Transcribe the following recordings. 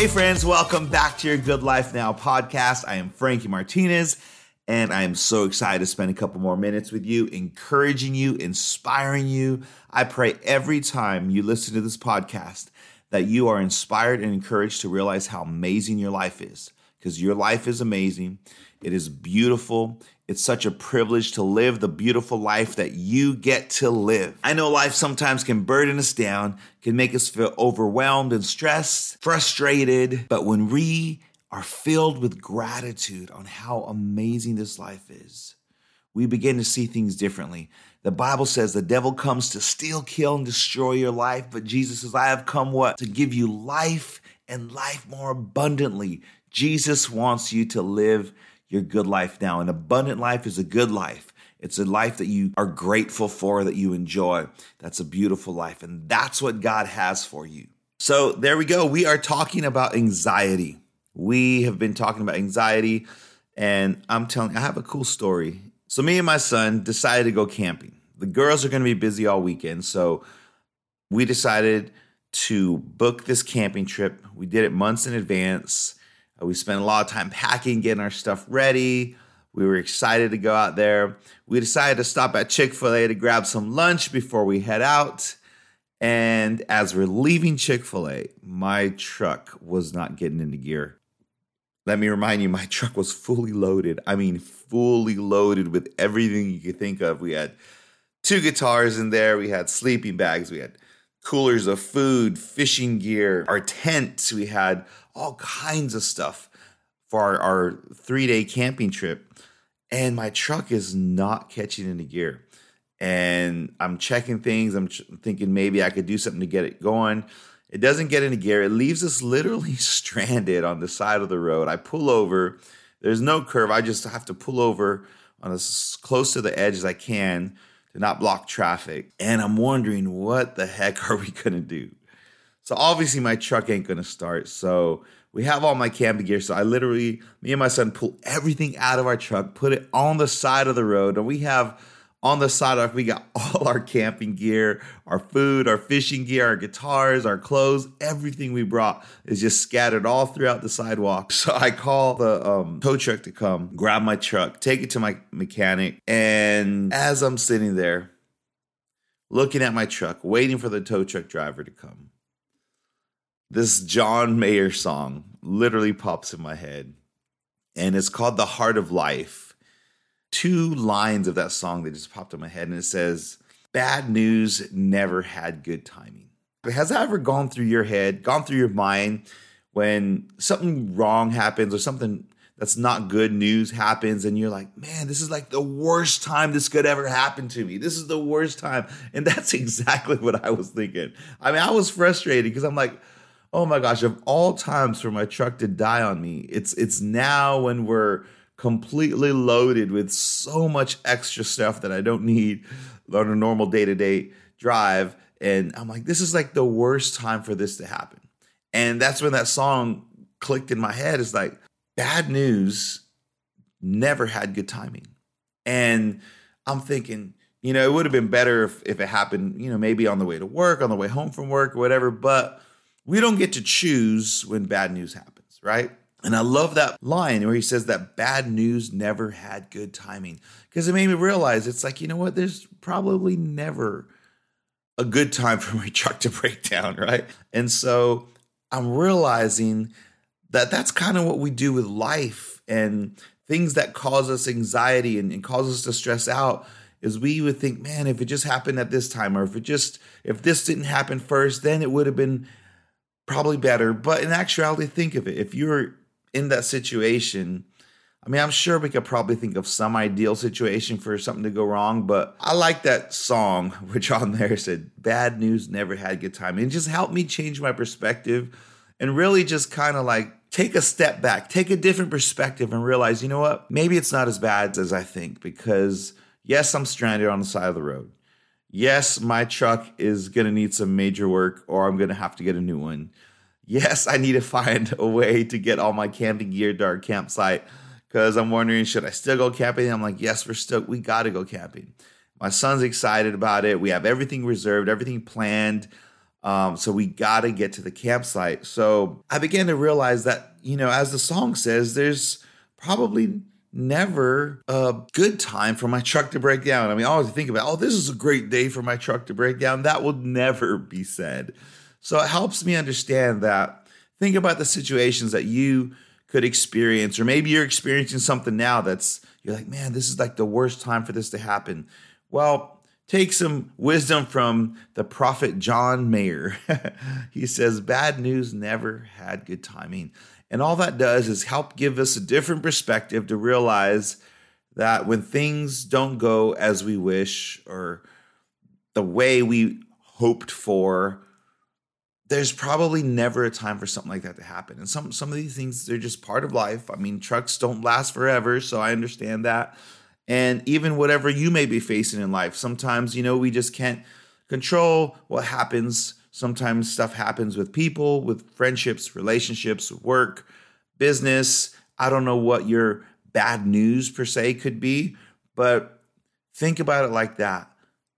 Hey, friends, welcome back to your Good Life Now podcast. I am Frankie Martinez, and I am so excited to spend a couple more minutes with you, encouraging you, inspiring you. I pray every time you listen to this podcast that you are inspired and encouraged to realize how amazing your life is, because your life is amazing. It is beautiful. It's such a privilege to live the beautiful life that you get to live. I know life sometimes can burden us down, can make us feel overwhelmed and stressed, frustrated, but when we are filled with gratitude on how amazing this life is, we begin to see things differently. The Bible says the devil comes to steal, kill, and destroy your life, but Jesus says, I have come what? To give you life and life more abundantly. Jesus wants you to live your good life now. An abundant life is a good life. It's a life that you are grateful for, that you enjoy. That's a beautiful life. And that's what God has for you. So there we go. We are talking about anxiety. We have been talking about anxiety. And I'm telling I have a cool story. So me and my son decided to go camping. The girls are going to be busy all weekend. So we decided to book this camping trip. We did it months in advance. Uh, we spent a lot of time packing, getting our stuff ready. We were excited to go out there. We decided to stop at Chick fil A to grab some lunch before we head out. And as we're leaving Chick fil A, my truck was not getting into gear. Let me remind you, my truck was fully loaded. I mean, fully loaded with everything you could think of. We had two guitars in there, we had sleeping bags, we had coolers of food, fishing gear, our tents, we had all kinds of stuff for our, our three day camping trip. And my truck is not catching into gear. And I'm checking things. I'm ch- thinking maybe I could do something to get it going. It doesn't get into gear. It leaves us literally stranded on the side of the road. I pull over. There's no curve. I just have to pull over on as close to the edge as I can to not block traffic. And I'm wondering what the heck are we going to do? So obviously my truck ain't gonna start. So we have all my camping gear. So I literally, me and my son pull everything out of our truck, put it on the side of the road, and we have on the sidewalk, we got all our camping gear, our food, our fishing gear, our guitars, our clothes, everything we brought is just scattered all throughout the sidewalk. So I call the um, tow truck to come, grab my truck, take it to my mechanic. And as I'm sitting there looking at my truck, waiting for the tow truck driver to come, this John Mayer song literally pops in my head, and it's called The Heart of Life. Two lines of that song that just popped in my head, and it says, Bad news never had good timing. Has that ever gone through your head, gone through your mind when something wrong happens or something that's not good news happens and you're like, man, this is like the worst time this could ever happen to me. This is the worst time. And that's exactly what I was thinking. I mean, I was frustrated because I'm like, oh my gosh, of all times for my truck to die on me, it's it's now when we're completely loaded with so much extra stuff that I don't need on a normal day-to-day drive. And I'm like, this is like the worst time for this to happen. And that's when that song clicked in my head. It's like, bad news never had good timing. And I'm thinking, you know, it would have been better if, if it happened, you know, maybe on the way to work, on the way home from work, or whatever. But we don't get to choose when bad news happens, right? And I love that line where he says that bad news never had good timing because it made me realize it's like, you know what? There's probably never a good time for my truck to break down, right? And so I'm realizing that that's kind of what we do with life and things that cause us anxiety and, and cause us to stress out is we would think, man, if it just happened at this time, or if it just if this didn't happen first, then it would have been probably better. But in actuality, think of it. If you're in that situation, I mean, I'm sure we could probably think of some ideal situation for something to go wrong, but I like that song, which on there said, Bad news never had good time. And it just helped me change my perspective and really just kind of like take a step back, take a different perspective, and realize, you know what? Maybe it's not as bad as I think because, yes, I'm stranded on the side of the road yes, my truck is going to need some major work or I'm going to have to get a new one. Yes, I need to find a way to get all my camping gear to our campsite because I'm wondering, should I still go camping? I'm like, yes, we're still, we got to go camping. My son's excited about it. We have everything reserved, everything planned. Um, so we got to get to the campsite. So I began to realize that, you know, as the song says, there's probably never a good time for my truck to break down. I mean, I always think about, oh, this is a great day for my truck to break down. That will never be said. So it helps me understand that. Think about the situations that you could experience, or maybe you're experiencing something now that's, you're like, man, this is like the worst time for this to happen. Well, take some wisdom from the prophet John Mayer. he says, Bad news never had good timing. And all that does is help give us a different perspective to realize that when things don't go as we wish or the way we hoped for, there's probably never a time for something like that to happen. And some some of these things they're just part of life. I mean, trucks don't last forever, so I understand that and even whatever you may be facing in life. Sometimes, you know, we just can't control what happens. Sometimes stuff happens with people, with friendships, relationships, work, business. I don't know what your bad news per se could be, but think about it like that.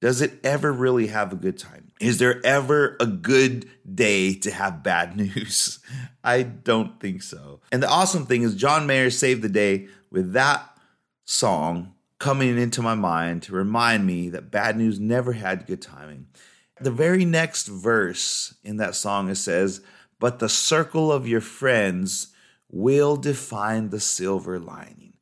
Does it ever really have a good time? Is there ever a good day to have bad news? I don't think so. And the awesome thing is, John Mayer saved the day with that song coming into my mind to remind me that bad news never had good timing. The very next verse in that song it says, "But the circle of your friends will define the silver lining."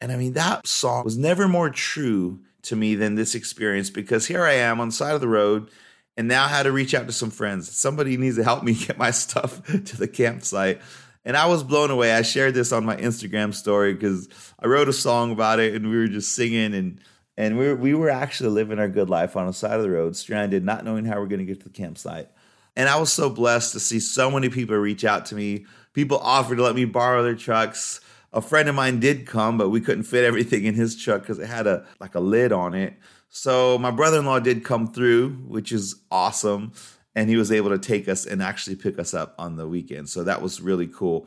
And I mean that song was never more true to me than this experience because here I am on the side of the road and now I had to reach out to some friends. Somebody needs to help me get my stuff to the campsite. And I was blown away. I shared this on my Instagram story because I wrote a song about it and we were just singing and and we were, we were actually living our good life on the side of the road, stranded, not knowing how we're going to get to the campsite. And I was so blessed to see so many people reach out to me. People offered to let me borrow their trucks. A friend of mine did come, but we couldn't fit everything in his truck because it had a like a lid on it. So my brother-in-law did come through, which is awesome and he was able to take us and actually pick us up on the weekend. So that was really cool.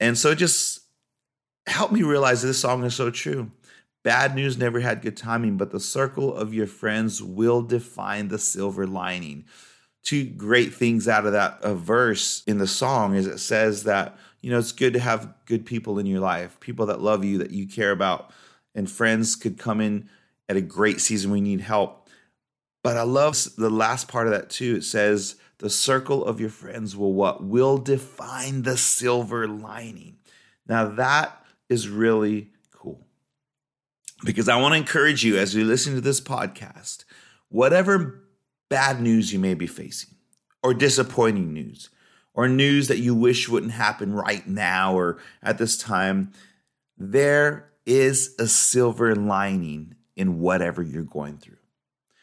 And so it just helped me realize this song is so true. Bad news never had good timing, but the circle of your friends will define the silver lining. Two great things out of that a verse in the song is it says that, you know, it's good to have good people in your life, people that love you, that you care about, and friends could come in at a great season you need help but I love the last part of that too. It says, the circle of your friends will what? Will define the silver lining. Now that is really. Because I want to encourage you as you listen to this podcast, whatever bad news you may be facing, or disappointing news, or news that you wish wouldn't happen right now or at this time, there is a silver lining in whatever you're going through.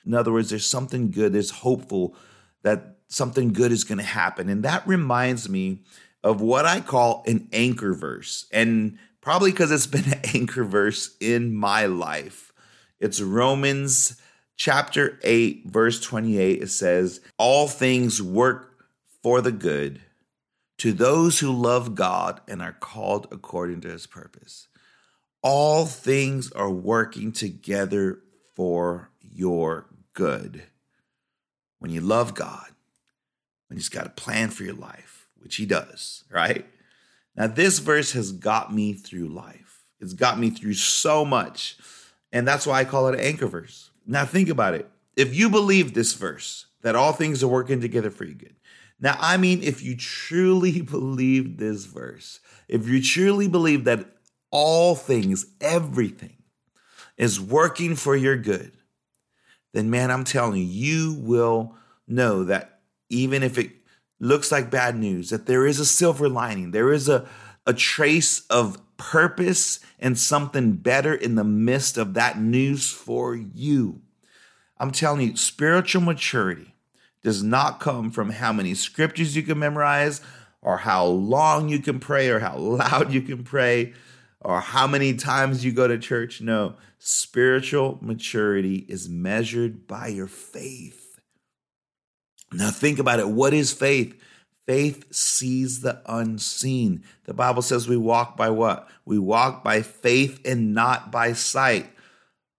In other words, there's something good, there's hopeful that something good is going to happen. And that reminds me of what I call an anchor verse. And probably because it's been an anchor verse in my life. It's Romans chapter 8, verse 28. It says, All things work for the good to those who love God and are called according to his purpose. All things are working together for your good when you love God, when He's got a plan for your life, which He does, right? Now, this verse has got me through life. It's got me through so much. And that's why I call it an anchor verse. Now, think about it. If you believe this verse, that all things are working together for your good. Now, I mean, if you truly believe this verse, if you truly believe that all things, everything is working for your good, then man, I'm telling you, you will know that even if it looks like bad news, that there is a silver lining, there is a, a trace of purpose and something better in the midst of that news for you. I'm telling you, spiritual maturity does not come from how many scriptures you can memorize or how long you can pray or how loud you can pray or how many times you go to church. No, spiritual maturity is measured by your faith. Now, think about it. What is faith? Faith sees the unseen. The Bible says we walk by what? We walk by faith and not by sight.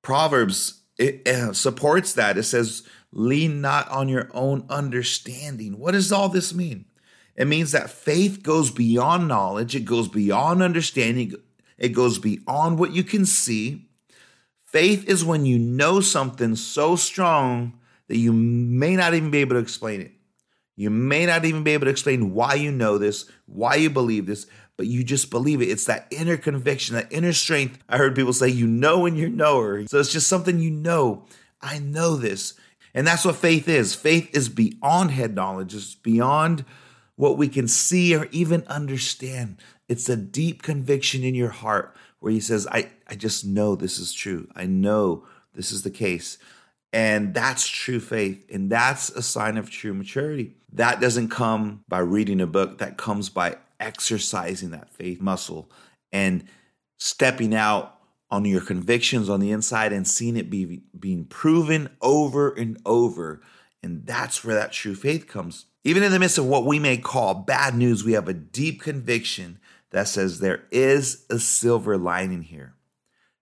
Proverbs it, uh, supports that. It says, lean not on your own understanding. What does all this mean? It means that faith goes beyond knowledge, it goes beyond understanding, it goes beyond what you can see. Faith is when you know something so strong that you may not even be able to explain it. You may not even be able to explain why you know this, why you believe this, but you just believe it. It's that inner conviction, that inner strength. I heard people say, you know when you're knower. So it's just something you know. I know this. And that's what faith is. Faith is beyond head knowledge, it's beyond what we can see or even understand. It's a deep conviction in your heart where he says, I, I just know this is true. I know this is the case. And that's true faith. And that's a sign of true maturity. That doesn't come by reading a book, that comes by exercising that faith muscle and stepping out on your convictions on the inside and seeing it be being proven over and over. And that's where that true faith comes. Even in the midst of what we may call bad news, we have a deep conviction that says there is a silver lining here.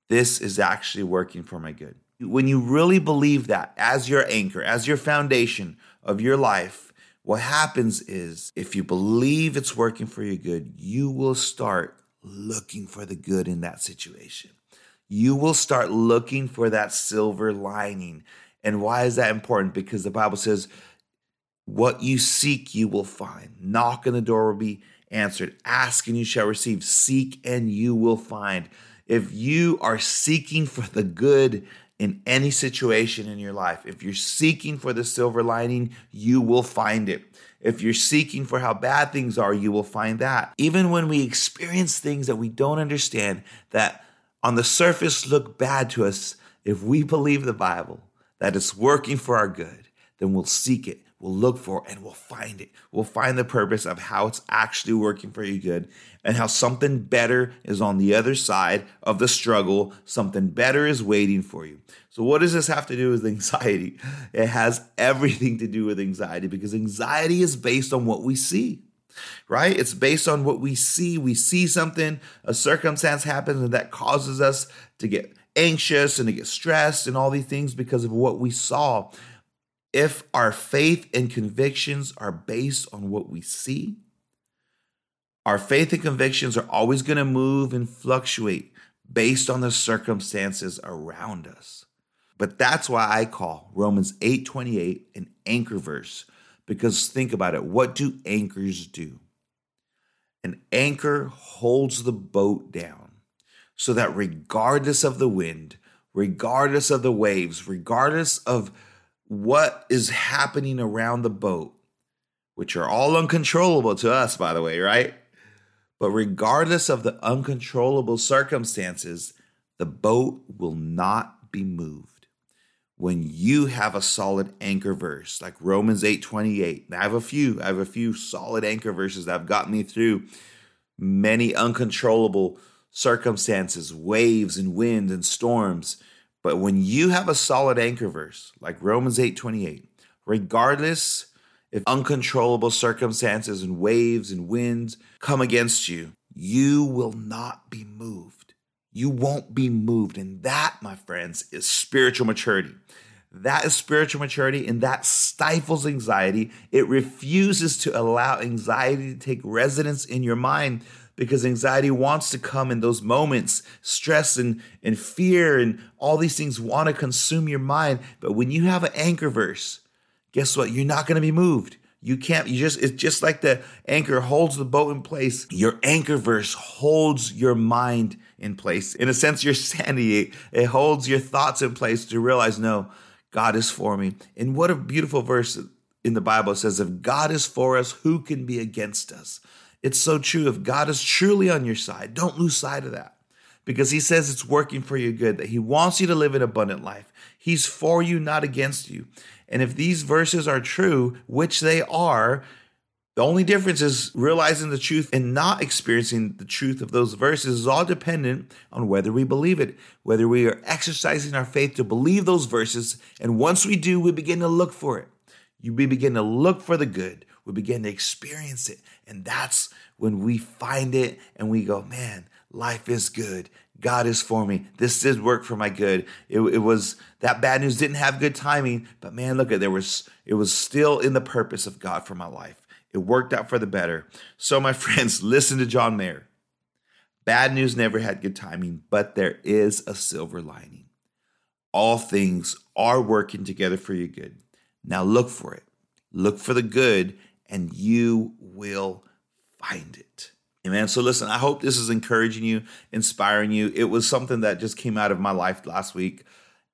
This is actually working for my good. When you really believe that as your anchor, as your foundation of your life, what happens is if you believe it's working for your good, you will start looking for the good in that situation. You will start looking for that silver lining. And why is that important? Because the Bible says, what you seek, you will find. Knock and the door will be answered. Ask and you shall receive. Seek and you will find. If you are seeking for the good in any situation in your life. If you're seeking for the silver lining, you will find it. If you're seeking for how bad things are, you will find that. Even when we experience things that we don't understand, that on the surface look bad to us, if we believe the Bible, that it's working for our good, then we'll seek it we'll look for and we'll find it. We'll find the purpose of how it's actually working for you good and how something better is on the other side of the struggle. Something better is waiting for you. So, what does this have to do with anxiety? It has everything to do with anxiety because anxiety is based on what we see. Right? It's based on what we see. We see something, a circumstance happens, and that causes us to get anxious and to get stressed and all these things because of what we saw if our faith and convictions are based on what we see, our faith and convictions are always going to move and fluctuate based on the circumstances around us. But that's why I call Romans 8:28 an anchor verse because think about it, what do anchors do? An anchor holds the boat down so that regardless of the wind, regardless of the waves, regardless of what is happening around the boat, which are all uncontrollable to us, by the way, right? But regardless of the uncontrollable circumstances, the boat will not be moved. When you have a solid anchor verse, like Romans 8 28, I have a few, I have a few solid anchor verses that have gotten me through many uncontrollable circumstances, waves and wind and storms. But when you have a solid anchor verse like Romans 8:28, regardless if uncontrollable circumstances and waves and winds come against you, you will not be moved. You won't be moved. And that, my friends, is spiritual maturity. That is spiritual maturity, and that stifles anxiety. It refuses to allow anxiety to take residence in your mind because anxiety wants to come in those moments. Stress and, and fear and all these things want to consume your mind. But when you have an anchor verse, guess what? You're not going to be moved. You can't, you just, it's just like the anchor holds the boat in place. Your anchor verse holds your mind in place. In a sense, your sanity, it holds your thoughts in place to realize, no, God is for me. And what a beautiful verse in the Bible says, if God is for us, who can be against us? It's so true. If God is truly on your side, don't lose sight of that because He says it's working for your good, that He wants you to live an abundant life. He's for you, not against you. And if these verses are true, which they are, the only difference is realizing the truth and not experiencing the truth of those verses is all dependent on whether we believe it, whether we are exercising our faith to believe those verses. And once we do, we begin to look for it. You begin to look for the good. We begin to experience it. And that's when we find it and we go, man, life is good. God is for me. This did work for my good. It, it, was that bad news didn't have good timing, but man, look at there was it was still in the purpose of God for my life. It worked out for the better. So, my friends, listen to John Mayer. Bad news never had good timing, but there is a silver lining. All things are working together for your good. Now look for it. Look for the good, and you will find it. Amen. So listen, I hope this is encouraging you, inspiring you. It was something that just came out of my life last week.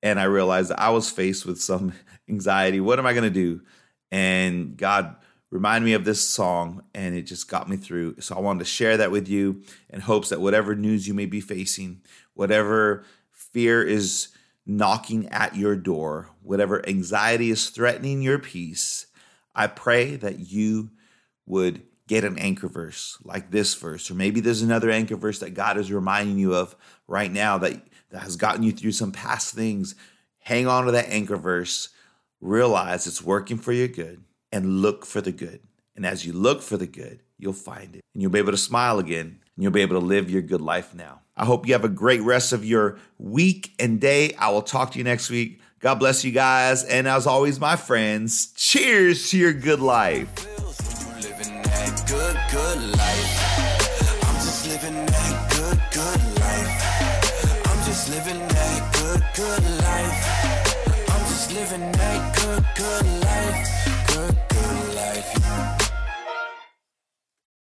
And I realized that I was faced with some anxiety. What am I going to do? And God reminded me of this song and it just got me through. So I wanted to share that with you in hopes that whatever news you may be facing, whatever fear is knocking at your door, whatever anxiety is threatening your peace, I pray that you would get an anchor verse like this verse, or maybe there's another anchor verse that God is reminding you of right now that, that has gotten you through some past things. Hang on to that anchor verse, realize it's working for your good, and look for the good. And as you look for the good, you'll find it. And you'll be able to smile again, and you'll be able to live your good life now. I hope you have a great rest of your week and day. I will talk to you next week. God bless you guys. And as always, my friends, cheers to your good life.